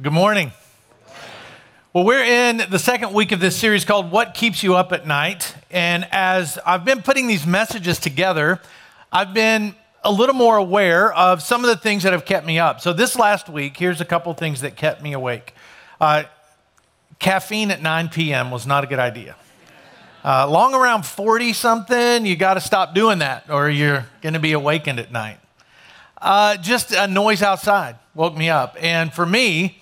Good morning. Well, we're in the second week of this series called What Keeps You Up at Night. And as I've been putting these messages together, I've been a little more aware of some of the things that have kept me up. So, this last week, here's a couple things that kept me awake. Uh, caffeine at 9 p.m. was not a good idea. Uh, long around 40 something, you got to stop doing that or you're going to be awakened at night. Uh, just a noise outside woke me up. And for me,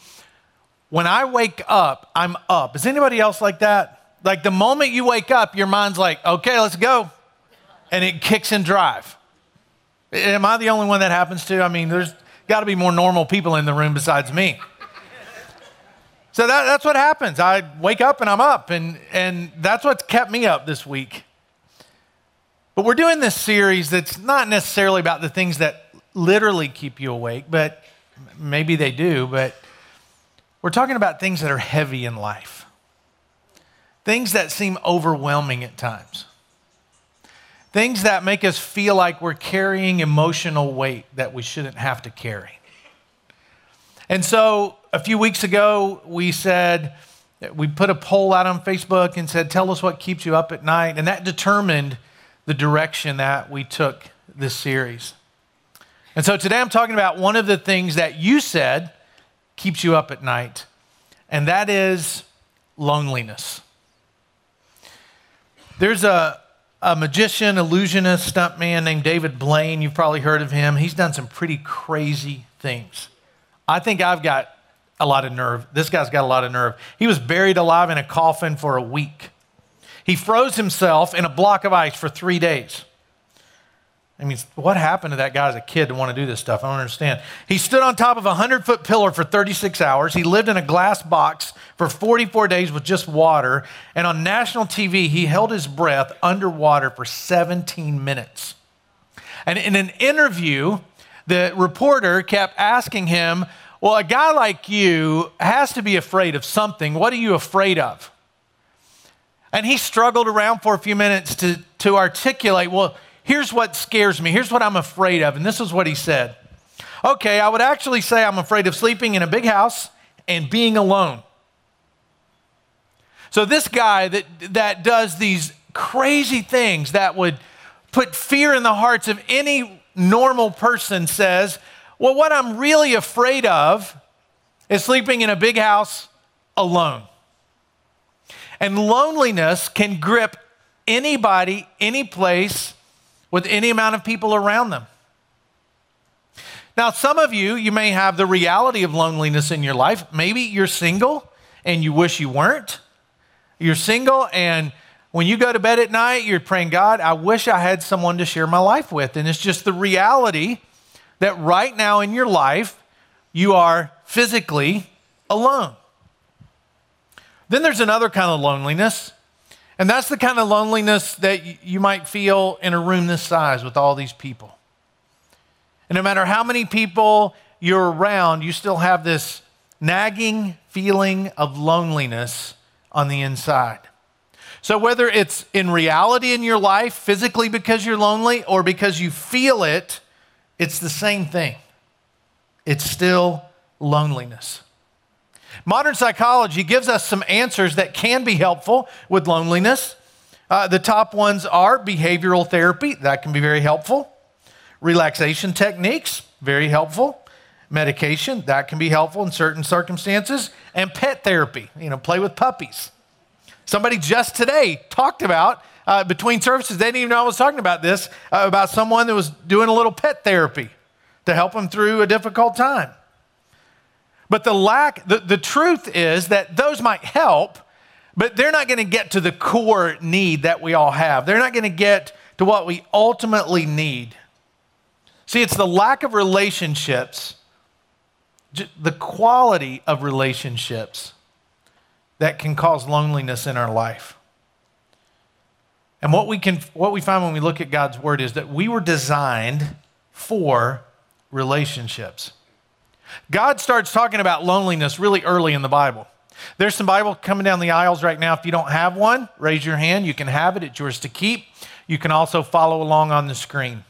when I wake up, I'm up. Is anybody else like that? Like the moment you wake up, your mind's like, okay, let's go. And it kicks in drive. Am I the only one that happens to? I mean, there's got to be more normal people in the room besides me. So that, that's what happens. I wake up and I'm up, and, and that's what's kept me up this week. But we're doing this series that's not necessarily about the things that literally keep you awake, but maybe they do, but we're talking about things that are heavy in life, things that seem overwhelming at times, things that make us feel like we're carrying emotional weight that we shouldn't have to carry. And so a few weeks ago, we said, we put a poll out on Facebook and said, Tell us what keeps you up at night. And that determined the direction that we took this series. And so today I'm talking about one of the things that you said keeps you up at night, and that is loneliness. There's a, a magician, illusionist, stuntman named David Blaine. You've probably heard of him. He's done some pretty crazy things. I think I've got a lot of nerve. This guy's got a lot of nerve. He was buried alive in a coffin for a week. He froze himself in a block of ice for three days. I mean, what happened to that guy as a kid to want to do this stuff? I don't understand. He stood on top of a 100 foot pillar for 36 hours. He lived in a glass box for 44 days with just water. And on national TV, he held his breath underwater for 17 minutes. And in an interview, the reporter kept asking him, Well, a guy like you has to be afraid of something. What are you afraid of? And he struggled around for a few minutes to, to articulate, Well, here's what scares me. Here's what I'm afraid of. And this is what he said. Okay, I would actually say I'm afraid of sleeping in a big house and being alone. So this guy that, that does these crazy things that would put fear in the hearts of any normal person says, well, what I'm really afraid of is sleeping in a big house alone. And loneliness can grip anybody, any place, with any amount of people around them. Now, some of you, you may have the reality of loneliness in your life. Maybe you're single and you wish you weren't. You're single and when you go to bed at night, you're praying, God, I wish I had someone to share my life with. And it's just the reality that right now in your life, you are physically alone. Then there's another kind of loneliness and that's the kind of loneliness that you might feel in a room this size with all these people. And no matter how many people you're around, you still have this nagging feeling of loneliness on the inside. So, whether it's in reality in your life, physically because you're lonely, or because you feel it, it's the same thing. It's still loneliness. Modern psychology gives us some answers that can be helpful with loneliness. Uh, the top ones are behavioral therapy, that can be very helpful. Relaxation techniques, very helpful. Medication, that can be helpful in certain circumstances. And pet therapy, you know, play with puppies. Somebody just today talked about uh, between services, they didn't even know I was talking about this, uh, about someone that was doing a little pet therapy to help them through a difficult time. But the lack, the, the truth is that those might help, but they're not going to get to the core need that we all have. They're not going to get to what we ultimately need. See, it's the lack of relationships, the quality of relationships that can cause loneliness in our life. And what we can what we find when we look at God's word is that we were designed for relationships. God starts talking about loneliness really early in the Bible. There's some Bible coming down the aisles right now. If you don't have one, raise your hand. You can have it, it's yours to keep. You can also follow along on the screen.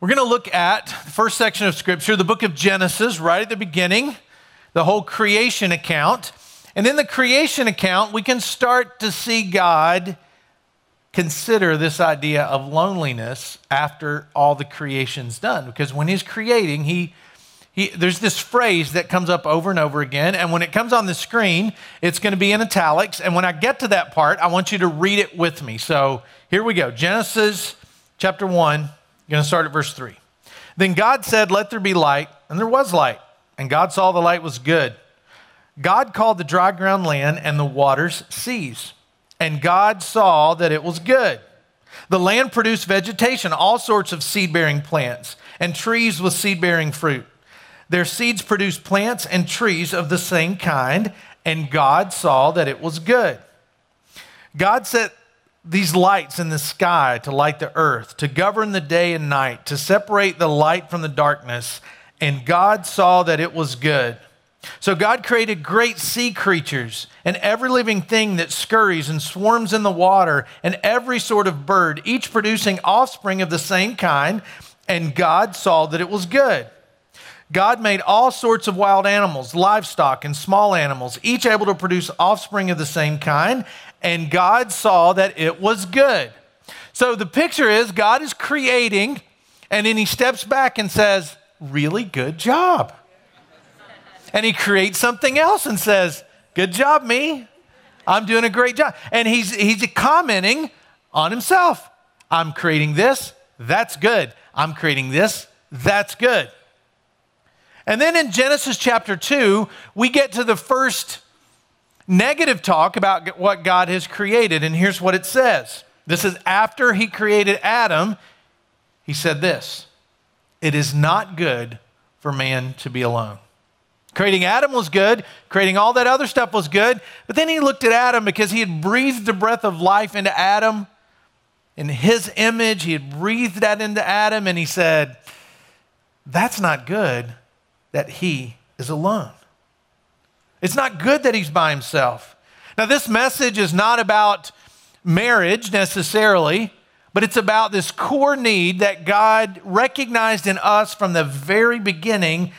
We're going to look at the first section of Scripture, the book of Genesis, right at the beginning, the whole creation account. And in the creation account, we can start to see God consider this idea of loneliness after all the creation's done. Because when He's creating, He he, there's this phrase that comes up over and over again. And when it comes on the screen, it's going to be in italics. And when I get to that part, I want you to read it with me. So here we go Genesis chapter 1, I'm going to start at verse 3. Then God said, Let there be light. And there was light. And God saw the light was good. God called the dry ground land and the waters seas. And God saw that it was good. The land produced vegetation, all sorts of seed bearing plants, and trees with seed bearing fruit. Their seeds produced plants and trees of the same kind, and God saw that it was good. God set these lights in the sky to light the earth, to govern the day and night, to separate the light from the darkness, and God saw that it was good. So God created great sea creatures and every living thing that scurries and swarms in the water and every sort of bird, each producing offspring of the same kind, and God saw that it was good. God made all sorts of wild animals, livestock, and small animals, each able to produce offspring of the same kind, and God saw that it was good. So the picture is God is creating, and then he steps back and says, Really good job. And he creates something else and says, Good job, me. I'm doing a great job. And he's, he's commenting on himself. I'm creating this, that's good. I'm creating this, that's good. And then in Genesis chapter 2, we get to the first negative talk about what God has created. And here's what it says this is after he created Adam, he said this It is not good for man to be alone. Creating Adam was good, creating all that other stuff was good, but then he looked at Adam because he had breathed the breath of life into Adam. In his image, he had breathed that into Adam, and he said, That's not good that he is alone. It's not good that he's by himself. Now, this message is not about marriage necessarily, but it's about this core need that God recognized in us from the very beginning,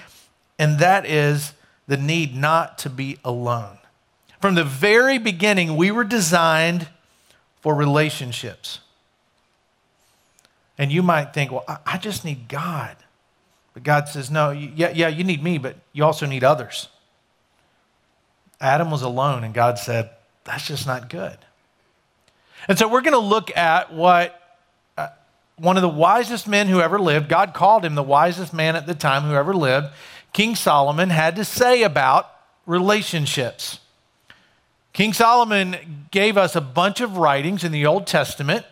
and that is the need not to be alone. From the very beginning, we were designed for relationships. And you might think, well, I just need God. But God says, no, yeah, yeah, you need me, but you also need others. Adam was alone, and God said, that's just not good. And so we're going to look at what uh, one of the wisest men who ever lived, God called him the wisest man at the time who ever lived, King Solomon, had to say about relationships. King Solomon gave us a bunch of writings in the Old Testament.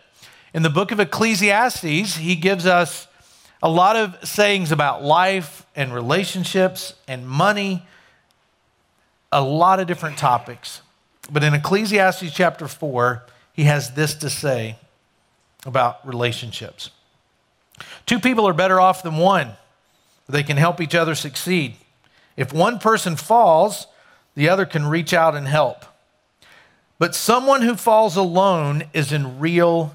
In the book of Ecclesiastes, he gives us a lot of sayings about life and relationships and money, a lot of different topics. But in Ecclesiastes chapter 4, he has this to say about relationships. Two people are better off than one. They can help each other succeed. If one person falls, the other can reach out and help. But someone who falls alone is in real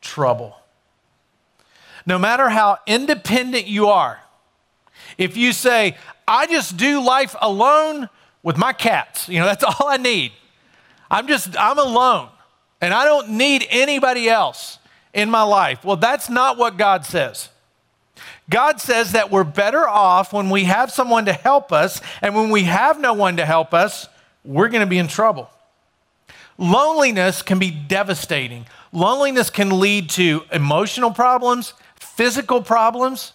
trouble no matter how independent you are, if you say, I just do life alone with my cats, you know, that's all I need. I'm just, I'm alone and I don't need anybody else in my life. Well, that's not what God says. God says that we're better off when we have someone to help us, and when we have no one to help us, we're going to be in trouble. Loneliness can be devastating. Loneliness can lead to emotional problems, physical problems.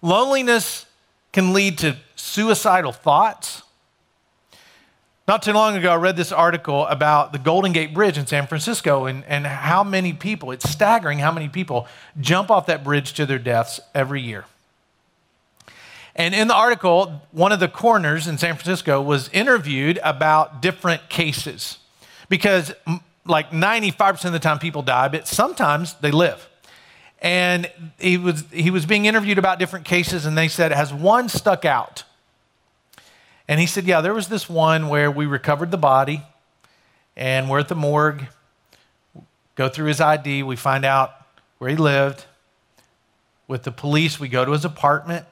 Loneliness can lead to suicidal thoughts. Not too long ago, I read this article about the Golden Gate Bridge in San Francisco and, and how many people, it's staggering how many people jump off that bridge to their deaths every year. And in the article, one of the coroners in San Francisco was interviewed about different cases because, like 95% of the time, people die, but sometimes they live and he was, he was being interviewed about different cases, and they said, Has one stuck out? And he said, Yeah, there was this one where we recovered the body, and we're at the morgue, go through his ID, we find out where he lived, with the police. We go to his apartment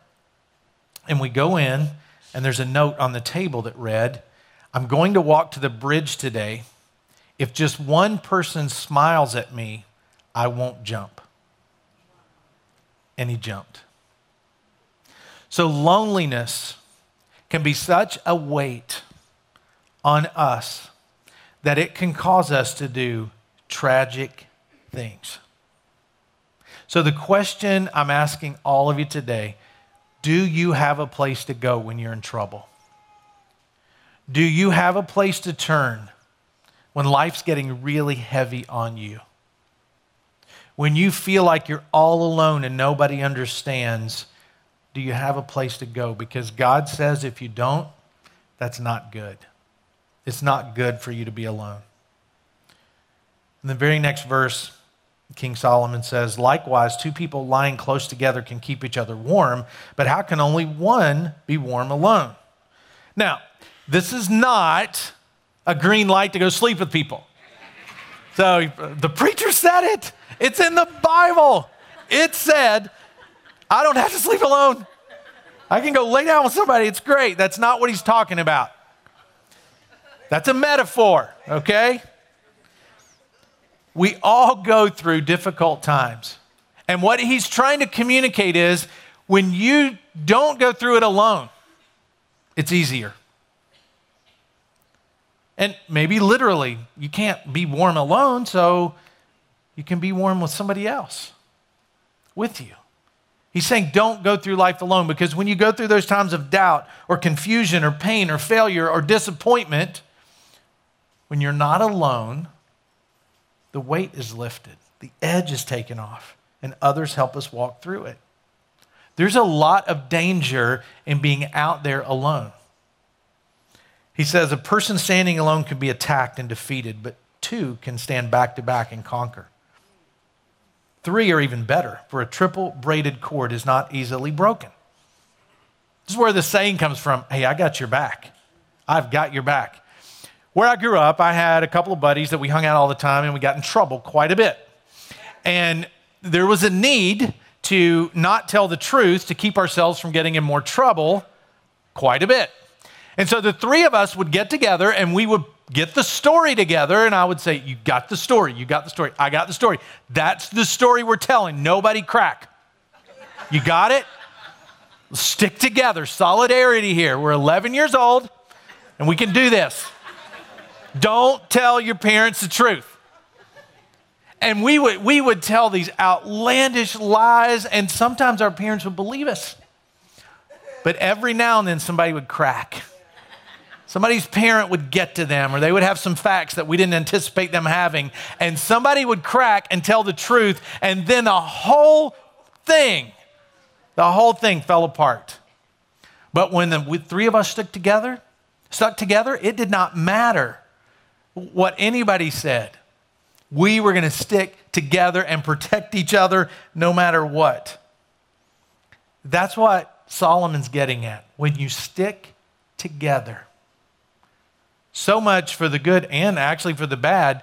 and we go in, and there's a note on the table that read, I'm going to walk to the bridge today. If just one person smiles at me, I won't jump. And he jumped. So, loneliness can be such a weight on us that it can cause us to do tragic things. So, the question I'm asking all of you today do you have a place to go when you're in trouble? Do you have a place to turn when life's getting really heavy on you? When you feel like you're all alone and nobody understands, do you have a place to go? Because God says if you don't, that's not good. It's not good for you to be alone. In the very next verse, King Solomon says, Likewise, two people lying close together can keep each other warm, but how can only one be warm alone? Now, this is not a green light to go sleep with people. So the preacher said it. It's in the Bible. It said, I don't have to sleep alone. I can go lay down with somebody. It's great. That's not what he's talking about. That's a metaphor, okay? We all go through difficult times. And what he's trying to communicate is when you don't go through it alone, it's easier. And maybe literally, you can't be warm alone, so you can be warm with somebody else with you. He's saying don't go through life alone because when you go through those times of doubt or confusion or pain or failure or disappointment, when you're not alone, the weight is lifted, the edge is taken off, and others help us walk through it. There's a lot of danger in being out there alone. He says a person standing alone can be attacked and defeated, but two can stand back to back and conquer. Three are even better, for a triple braided cord is not easily broken. This is where the saying comes from hey, I got your back. I've got your back. Where I grew up, I had a couple of buddies that we hung out all the time and we got in trouble quite a bit. And there was a need to not tell the truth to keep ourselves from getting in more trouble quite a bit. And so the three of us would get together and we would get the story together. And I would say, You got the story. You got the story. I got the story. That's the story we're telling. Nobody crack. You got it? Stick together. Solidarity here. We're 11 years old and we can do this. Don't tell your parents the truth. And we would, we would tell these outlandish lies, and sometimes our parents would believe us. But every now and then somebody would crack. Somebody's parent would get to them, or they would have some facts that we didn't anticipate them having, and somebody would crack and tell the truth, and then the whole thing, the whole thing fell apart. But when the three of us stuck together, stuck together, it did not matter what anybody said. We were going to stick together and protect each other no matter what. That's what Solomon's getting at. When you stick together, so much for the good and actually for the bad,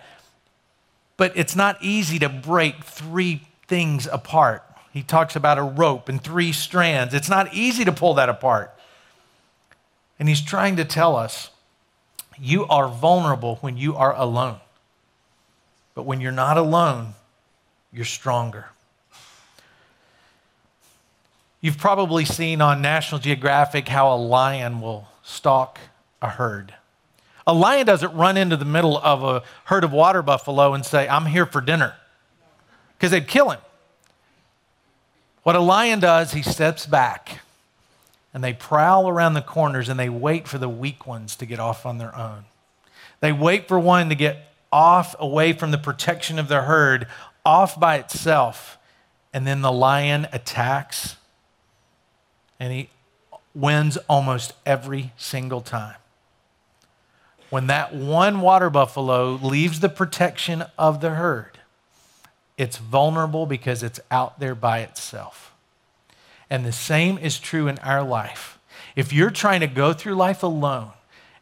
but it's not easy to break three things apart. He talks about a rope and three strands. It's not easy to pull that apart. And he's trying to tell us you are vulnerable when you are alone. But when you're not alone, you're stronger. You've probably seen on National Geographic how a lion will stalk a herd. A lion doesn't run into the middle of a herd of water buffalo and say, I'm here for dinner, because they'd kill him. What a lion does, he steps back and they prowl around the corners and they wait for the weak ones to get off on their own. They wait for one to get off away from the protection of the herd, off by itself, and then the lion attacks and he wins almost every single time. When that one water buffalo leaves the protection of the herd, it's vulnerable because it's out there by itself. And the same is true in our life. If you're trying to go through life alone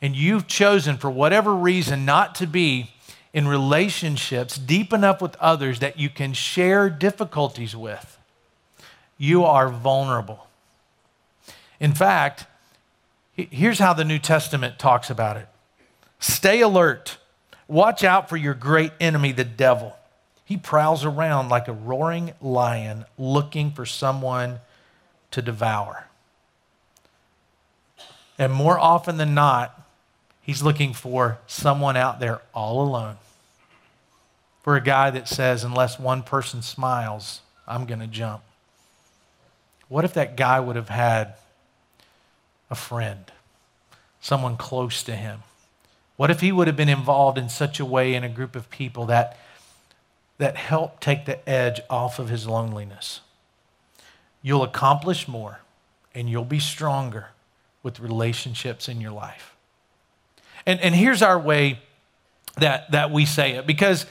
and you've chosen for whatever reason not to be in relationships deep enough with others that you can share difficulties with, you are vulnerable. In fact, here's how the New Testament talks about it stay alert, watch out for your great enemy, the devil. He prowls around like a roaring lion looking for someone to devour. And more often than not, he's looking for someone out there all alone. For a guy that says, unless one person smiles, I'm going to jump. What if that guy would have had a friend, someone close to him? What if he would have been involved in such a way in a group of people that that help take the edge off of his loneliness. You'll accomplish more and you'll be stronger with relationships in your life. And, and here's our way that, that we say it because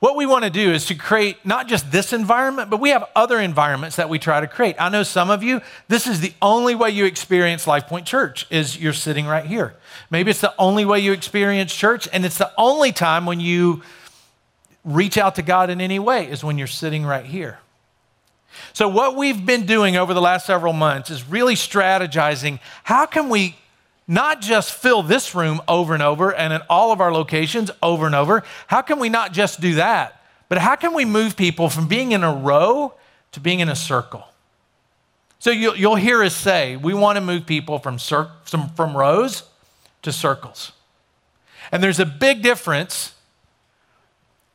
what we want to do is to create not just this environment, but we have other environments that we try to create. I know some of you, this is the only way you experience Life Point Church is you're sitting right here. Maybe it's the only way you experience church, and it's the only time when you reach out to God in any way is when you're sitting right here. So, what we've been doing over the last several months is really strategizing how can we not just fill this room over and over and in all of our locations over and over? How can we not just do that? But how can we move people from being in a row to being in a circle? So, you'll, you'll hear us say we want to move people from, cir- from, from rows to circles. And there's a big difference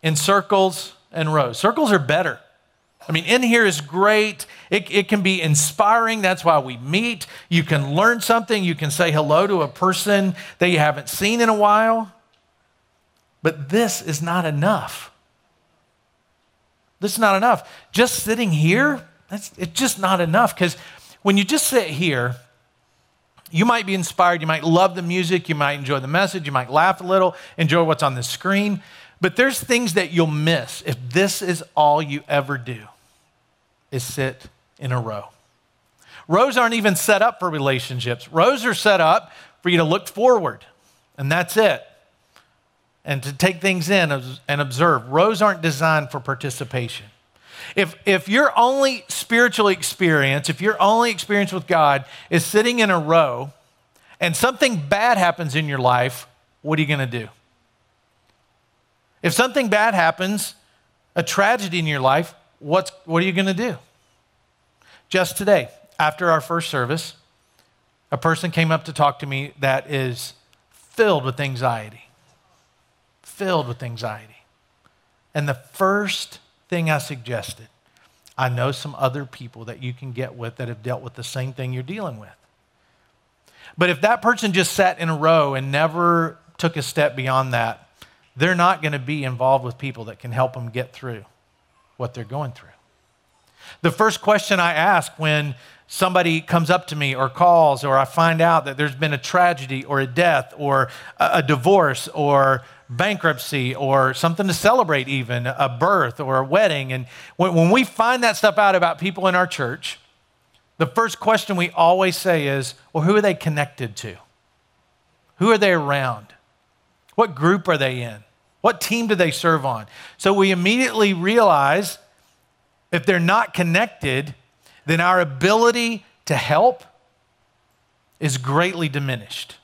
in circles and rows. Circles are better. I mean, in here is great. It, it can be inspiring. That's why we meet. You can learn something. You can say hello to a person that you haven't seen in a while. But this is not enough. This is not enough. Just sitting here, that's, it's just not enough. Because when you just sit here, you might be inspired. You might love the music. You might enjoy the message. You might laugh a little, enjoy what's on the screen. But there's things that you'll miss if this is all you ever do is sit in a row. Rows aren't even set up for relationships. Rows are set up for you to look forward, and that's it. And to take things in and observe. Rows aren't designed for participation. If, if your only spiritual experience, if your only experience with God is sitting in a row and something bad happens in your life, what are you going to do? If something bad happens, a tragedy in your life, what's, what are you going to do? Just today, after our first service, a person came up to talk to me that is filled with anxiety. Filled with anxiety. And the first thing I suggested, I know some other people that you can get with that have dealt with the same thing you're dealing with. But if that person just sat in a row and never took a step beyond that, they're not going to be involved with people that can help them get through what they're going through. The first question I ask when somebody comes up to me or calls, or I find out that there's been a tragedy or a death or a, divorce or bankruptcy or something to celebrate, even a birth or a wedding. And when, we find that stuff out about people in our church, the first question we always say is, well, who are they connected to? Who are they around? What group are they in? What team do they serve on? So we immediately realize if they're not connected, then our ability to help is greatly diminished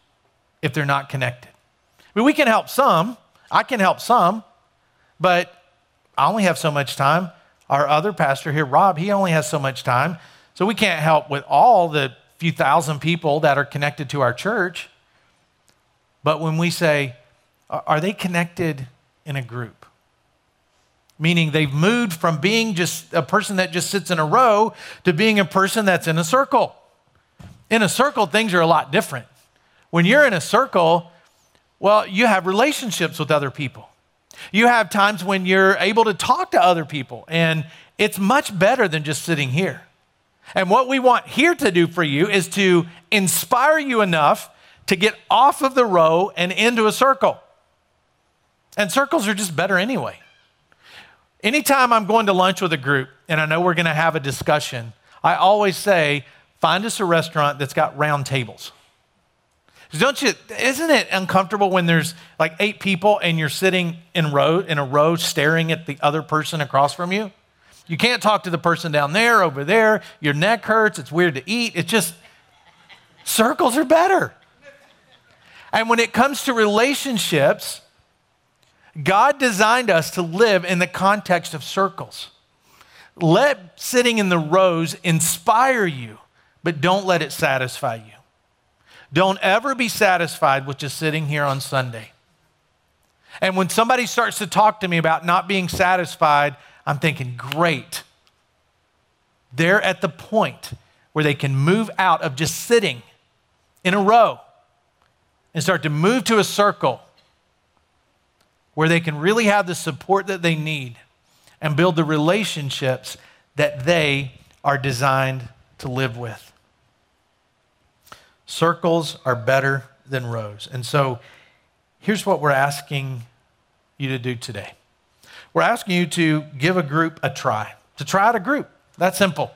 if they're not connected. I mean, we can help some. I can help some, but I only have so much time. Our other pastor here, Rob, he only has so much time. So we can't help with all the few thousand people that are connected to our church. But when we say, are they connected in a group? Meaning they've moved from being just a person that just sits in a row to being a person that's in a circle. In a circle, things are a lot different. When you're in a circle, well, you have relationships with other people. You have times when you're able to talk to other people, and it's much better than just sitting here. And what we want here to do for you is to inspire you enough to get off of the row and into a circle. And circles are just better anyway. Anytime I'm going to lunch with a group and I know we're going to have a discussion, I always say, find us a restaurant that's got round tables. Don't you, isn't it uncomfortable when there's like eight people and you're sitting in row in a row staring at the other person across from you? You can't talk to the person down there, over there. Your neck hurts. It's weird to eat. It's just, circles are better. And when it comes to relationships, God designed us to live in the context of circles. Let sitting in the rows inspire you, but don't let it satisfy you. Don't ever be satisfied with just sitting here on Sunday. And when somebody starts to talk to me about not being satisfied, I'm thinking, great. They're at the point where they can move out of just sitting in a row and start to move to a circle where they can really have the support that they need and build the relationships that they are designed to live with. Circles are better than rows. And so here's what we're asking you to do today we're asking you to give a group a try, to try out a group. That's simple.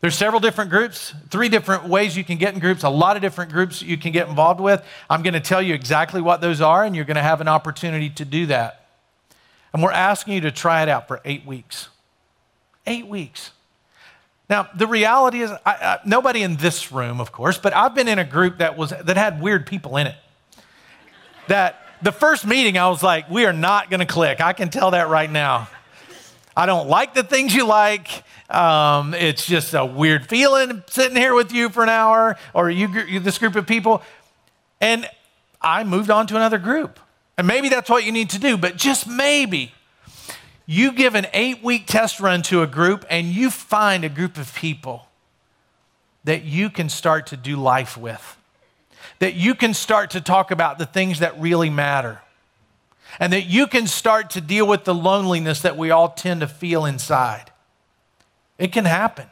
There's several different groups, three different ways you can get in groups, a lot of different groups you can get involved with. I'm going to tell you exactly what those are, and you're going to have an opportunity to do that. And we're asking you to try it out for eight weeks. Eight weeks. Now, the reality is, I, I, nobody in this room, of course, but I've been in a group that, was, that had weird people in it. That the first meeting, I was like, we are not going to click. I can tell that right now. I don't like the things you like. Um, it's just a weird feeling sitting here with you for an hour or you, this group of people. And I moved on to another group. And maybe that's what you need to do, but just maybe you give an eight week test run to a group and you find a group of people that you can start to do life with, that you can start to talk about the things that really matter, and that you can start to deal with the loneliness that we all tend to feel inside. It can happen.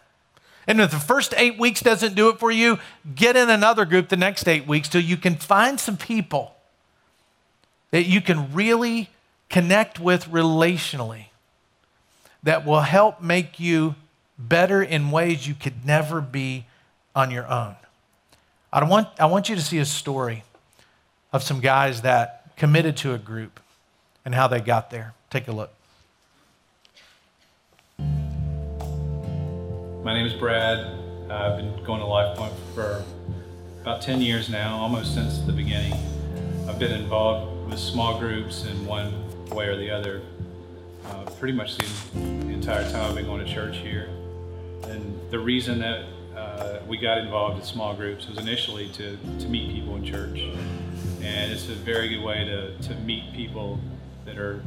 And if the first eight weeks doesn't do it for you, get in another group the next eight weeks till you can find some people that you can really connect with relationally that will help make you better in ways you could never be on your own. I want, I want you to see a story of some guys that committed to a group and how they got there. Take a look. My name is Brad. I've been going to LifePoint for about 10 years now, almost since the beginning. I've been involved with small groups in one way or the other uh, pretty much the, the, entire time I've been going to church here. And the reason that uh, we got involved in small groups was initially to, to meet people in church. And it's a very good way to, to meet people that are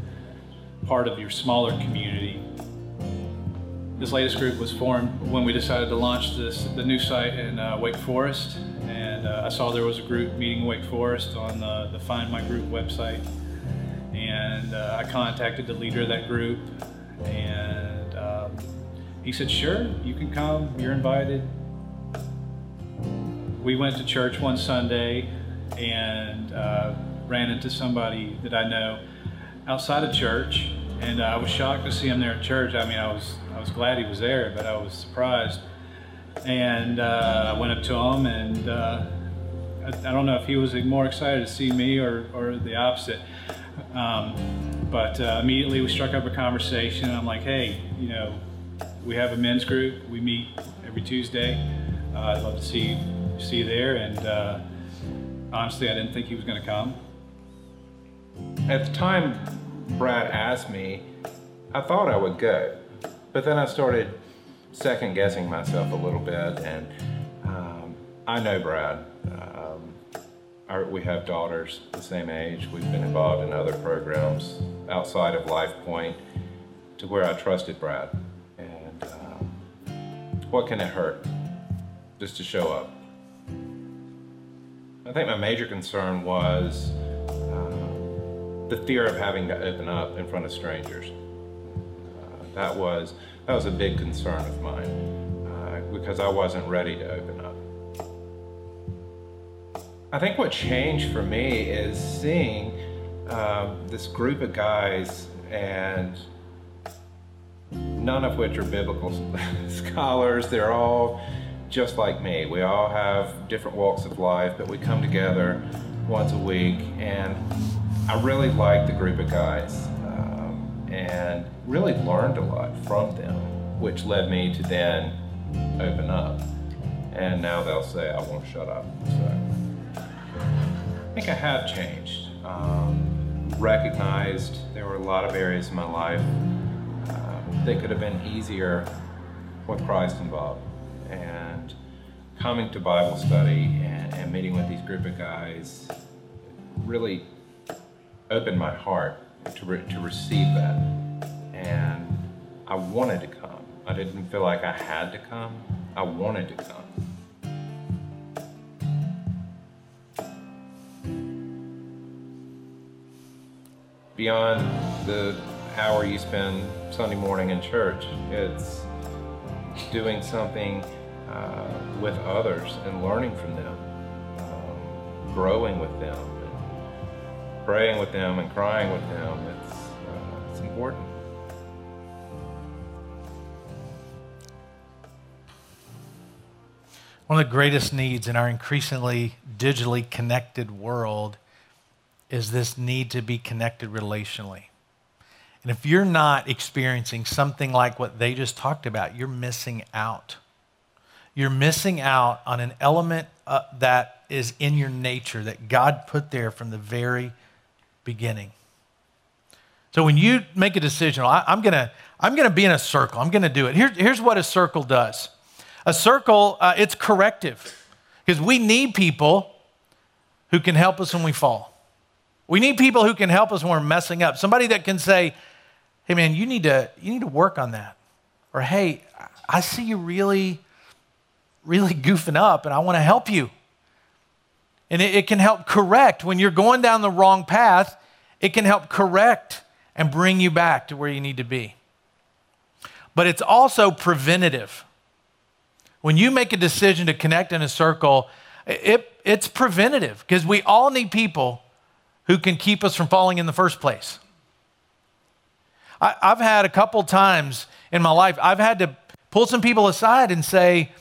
part of your smaller community. This latest group was formed when we decided to launch this the new site in uh, Wake Forest, and uh, I saw there was a group meeting Wake Forest on the, the Find My Group website, and uh, I contacted the leader of that group, and um, he said, "Sure, you can come. You're invited." We went to church one Sunday and uh, ran into somebody that I know outside of church, and uh, I was shocked to see him there at church. I mean, I was I was glad he was there, but I was surprised. And uh, I went up to him, and uh, I, I, don't know if he was more excited to see me or, or the opposite. Um, but uh, immediately we struck up a conversation. I'm like, hey, you know, we have a men's group. We meet every Tuesday. Uh, I'd love to see see you there. And uh, honestly, I didn't think he was going to come. At the time Brad asked me, I thought I would go, but then I started second guessing myself a little bit, and um, I know Brad. Um, our, we have daughters the same age. We've been involved in other programs outside of Life Point to where I trusted Brad. And um, what can it hurt just to show up? I think my major concern was uh, the fear of having to open up in front of strangers. That was that was a big concern of mine uh, because I wasn't ready to open up. I think what changed for me is seeing um, this group of guys and none of which are biblical scholars. They're all just like me. We all have different walks of life, but we come together once a week, and I really like the group of guys. And really learned a lot from them, which led me to then open up. And now they'll say, I won't shut up. So I think I have changed. Um, recognized there were a lot of areas in my life uh, that could have been easier with Christ involved. And coming to Bible study and, and meeting with these group of guys really opened my heart to, re- to receive that. And I wanted to come. I didn't feel like I had to come. I wanted to come. Beyond the hour you spend Sunday morning in church, it's doing something uh, with others and learning from them, um, growing with them, praying with them and crying with them. It's, uh, it's important. One of the greatest needs in our increasingly digitally connected world is this need to be connected relationally. And if you're not experiencing something like what they just talked about, you're missing out. You're missing out on an element uh, that is in your nature that God put there from the very beginning. So when you make a decision, I, am to I'm to be in a circle. I'm to do it. Here, here's what a circle does. A circle, uh, it's corrective because we need people who can help us when we fall. We need people who can help us when we're messing up. Somebody that can say, hey man, you need to, you need to work on that. Or hey, I see you really, really goofing up and I want to help you. And it, it can help correct when you're going down the wrong path, it can help correct and bring you back to where you need to be. But it's also preventative. When you make a decision to connect in a circle, it, it's preventative because we all need people who can keep us from falling in the first place. I, have had a couple times in my life, I've had to pull some people aside and say,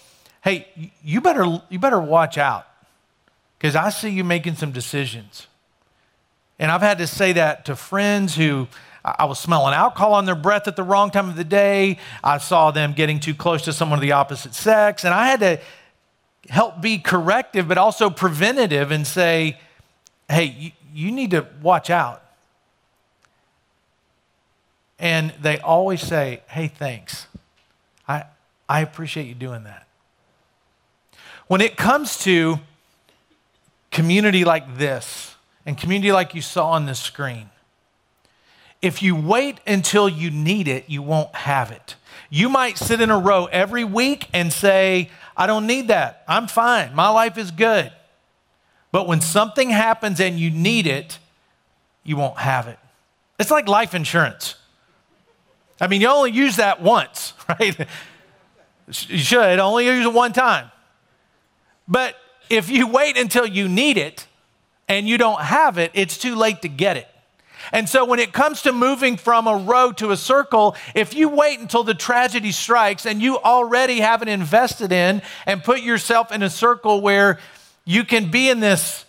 hey, you better, you better watch out because I see you making some decisions. And I've had to say that to friends who I was smelling alcohol on their breath at the wrong time of the day. I saw them getting too close to someone of the opposite sex. And I had to help be corrective, but also preventative and say, hey, you, you need to watch out. And they always say, hey, thanks. I, I appreciate you doing that. When it comes to community like this and community like you saw on the screen, if you wait until you need it, you won't have it. You might sit in a row every week and say, I don't need that. I'm fine. My life is good. But when something happens and you need it, you won't have it. It's like life insurance. I mean, you only use that once, right? You should only use it one time. But if you wait until you need it and you don't have it, it's too late to get it. And so when it comes to moving from a row to a circle, if you wait until the tragedy strikes and you already haven't invested in and put yourself in a circle where you can be in this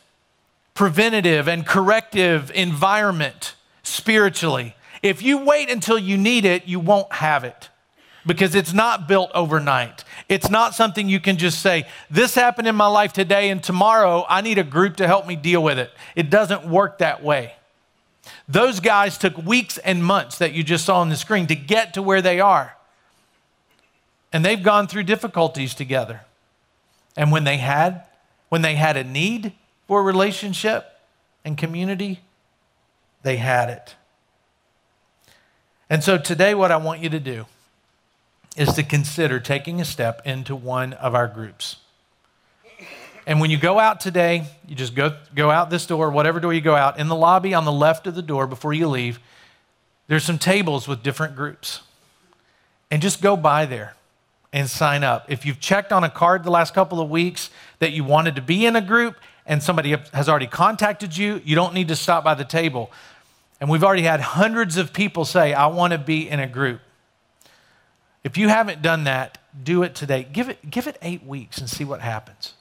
preventative and corrective environment spiritually, if you wait until you need it, you won't have it because it's not built overnight. It's not something you can just say, This happened in my life today, and tomorrow I need a group to help me deal with it. It doesn't work that way. Those guys took weeks and months that you just saw on the screen to get to where they are. And they've gone through difficulties together. And when they had when they had a need for a relationship and community, they had it. And so today, what I want you to do is to consider taking a step into one of our groups. And when you go out today, you just go, go out this door, whatever door you go out, in the lobby on the left of the door before you leave, there's some tables with different groups. And just go by there and sign up. If you've checked on a card the last couple of weeks that you wanted to be in a group and somebody has already contacted you, you don't need to stop by the table. And we've already had hundreds of people say, I want to be in a group. If you haven't done that, do it today. Give it, give it eight weeks and see what happens.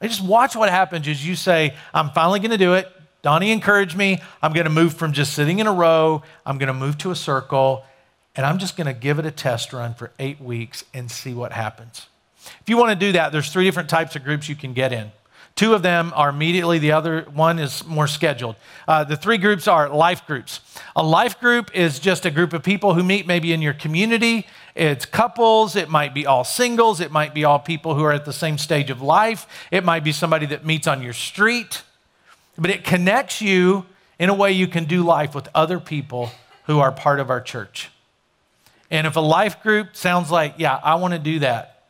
And just watch what happens as you say, I'm finally going to do it. Donnie encouraged me. I'm going to move from just sitting in a row, I'm going to move to a circle, and I'm just going to give it a test run for eight weeks and see what happens. If you want to do that, there's three different types of groups you can get in. Two of them are immediately, the other one is more scheduled. Uh, the three groups are life groups. A life group is just a group of people who meet maybe in your community. It's couples, it might be all singles, it might be all people who are at the same stage of life, it might be somebody that meets on your street. But it connects you in a way you can do life with other people who are part of our church. And if a life group sounds like, yeah, I want to do that,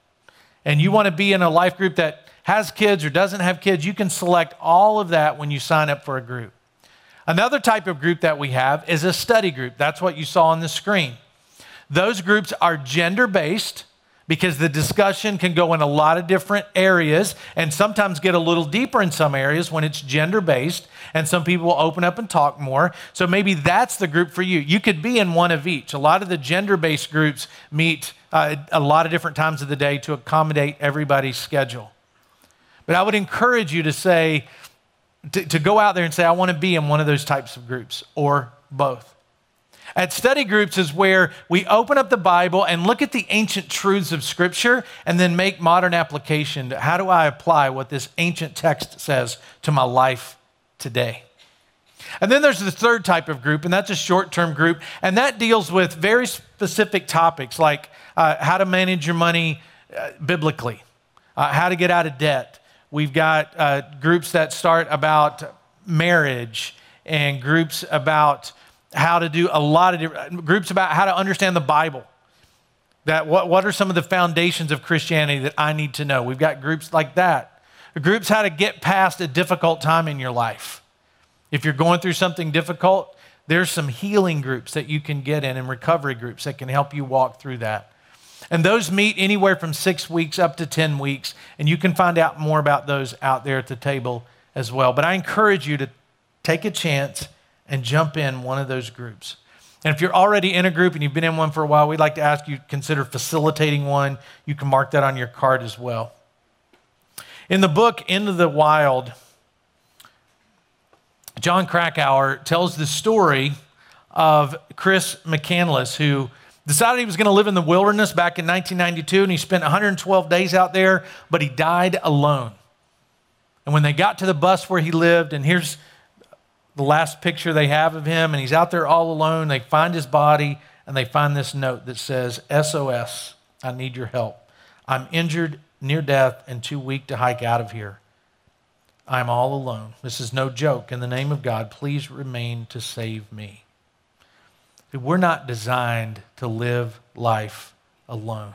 and you want to be in a life group that has kids or doesn't have kids, you can select all of that when you sign up for a group. Another type of group that we have is a study group. That's what you saw on the screen. Those groups are gender based because the discussion can go in a lot of different areas and sometimes get a little deeper in some areas when it's gender based and some people will open up and talk more so maybe that's the group for you you could be in one of each a lot of the gender based groups meet uh, a lot of different times of the day to accommodate everybody's schedule but I would encourage you to say, to, to go out there and say, I want to be in one of those types of groups or both. At study groups is where we open up the Bible and look at the ancient truths of Scripture and then make modern application. To how do I apply what this ancient text says to my life today? And then there's the third type of group, and that's a short term group, and that deals with very specific topics like uh, how to manage your money uh, biblically, uh, how to get out of debt, We've got uh, groups that start about marriage and groups about how to do a lot of different groups about how to understand the Bible. That what, what are some of the foundations of Christianity that I need to know? We've got groups like that. Groups how to get past a difficult time in your life. If you're going through something difficult, there's some healing groups that you can get in and recovery groups that can help you walk through that. And those meet anywhere from six weeks up to 10 weeks. And you can find out more about those out there at the table as well. But I encourage you to take a chance and jump in one of those groups. And if you're already in a group and you've been in one for a while, we'd like to ask you to consider facilitating one. You can mark that on your card as well. In the book Into the Wild, Jon Krakauer tells the story of Chris McCandless, who Decided he was going to live in the wilderness back in 1992, and he spent 112 days out there, but he died alone. And when they got to the bus where he lived, and here's the last picture they have of him, and he's out there all alone, they find his body, and they find this note that says, SOS, I need your help. I'm injured, near death, and too weak to hike out of here. I'm all alone. This is no joke. In the name of God, please remain to save me. We're not designed to live life alone.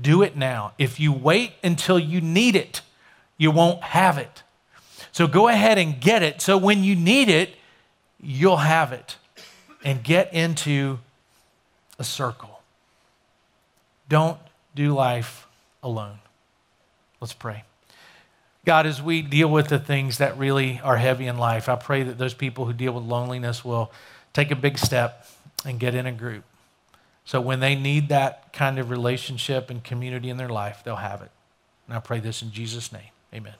Do it now. If you wait until you need it, you won't have it. So go ahead and get it. So when you need it, you'll have it. And get into a circle. Don't do life alone. Let's pray. God, as we deal with the things that really are heavy in life, I pray that those people who deal with loneliness will take a big step and get in a group. So when they need that kind of relationship and community in their life, they'll have it. And I pray this in Jesus' name. Amen.